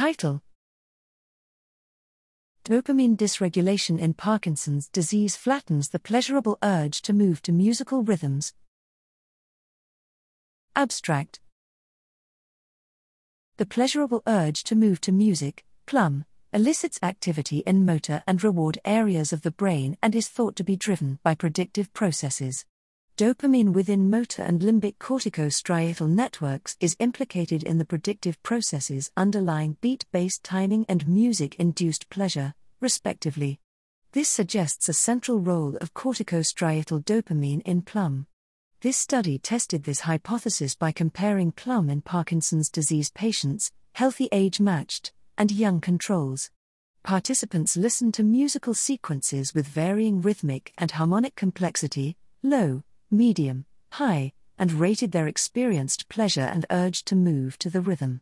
Title Dopamine dysregulation in Parkinson's disease flattens the pleasurable urge to move to musical rhythms. Abstract The pleasurable urge to move to music, PLUMM, elicits activity in motor and reward areas of the brain and is thought to be driven by predictive processes. Dopamine within motor and limbic corticostriatal networks is implicated in the predictive processes underlying beat based timing and music induced pleasure, respectively. This suggests a central role of corticostriatal dopamine in PLUMM. This study tested this hypothesis by comparing PLUMM in Parkinson's disease patients, healthy age matched, and young controls. Participants listened to musical sequences with varying rhythmic and harmonic complexity, low, medium, high, and rated their experienced pleasure and urge to move to the rhythm.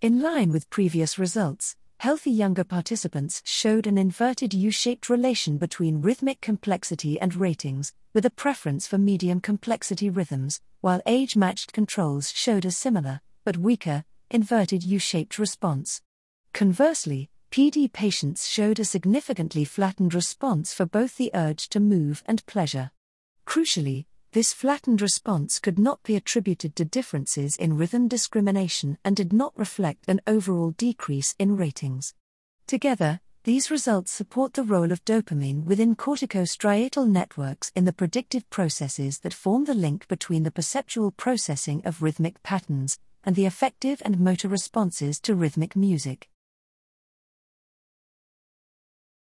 In line with previous results, healthy younger participants showed an inverted U shaped relation between rhythmic complexity and ratings, with a preference for medium complexity rhythms, while age matched controls showed a similar, but weaker, inverted U shaped response. Conversely, PD patients showed a significantly flattened response for both the urge to move and pleasure. Crucially, this flattened response could not be attributed to differences in rhythm discrimination and did not reflect an overall decrease in ratings. Together, these results support the role of dopamine within corticostriatal networks in the predictive processes that form the link between the perceptual processing of rhythmic patterns and the affective and motor responses to rhythmic music.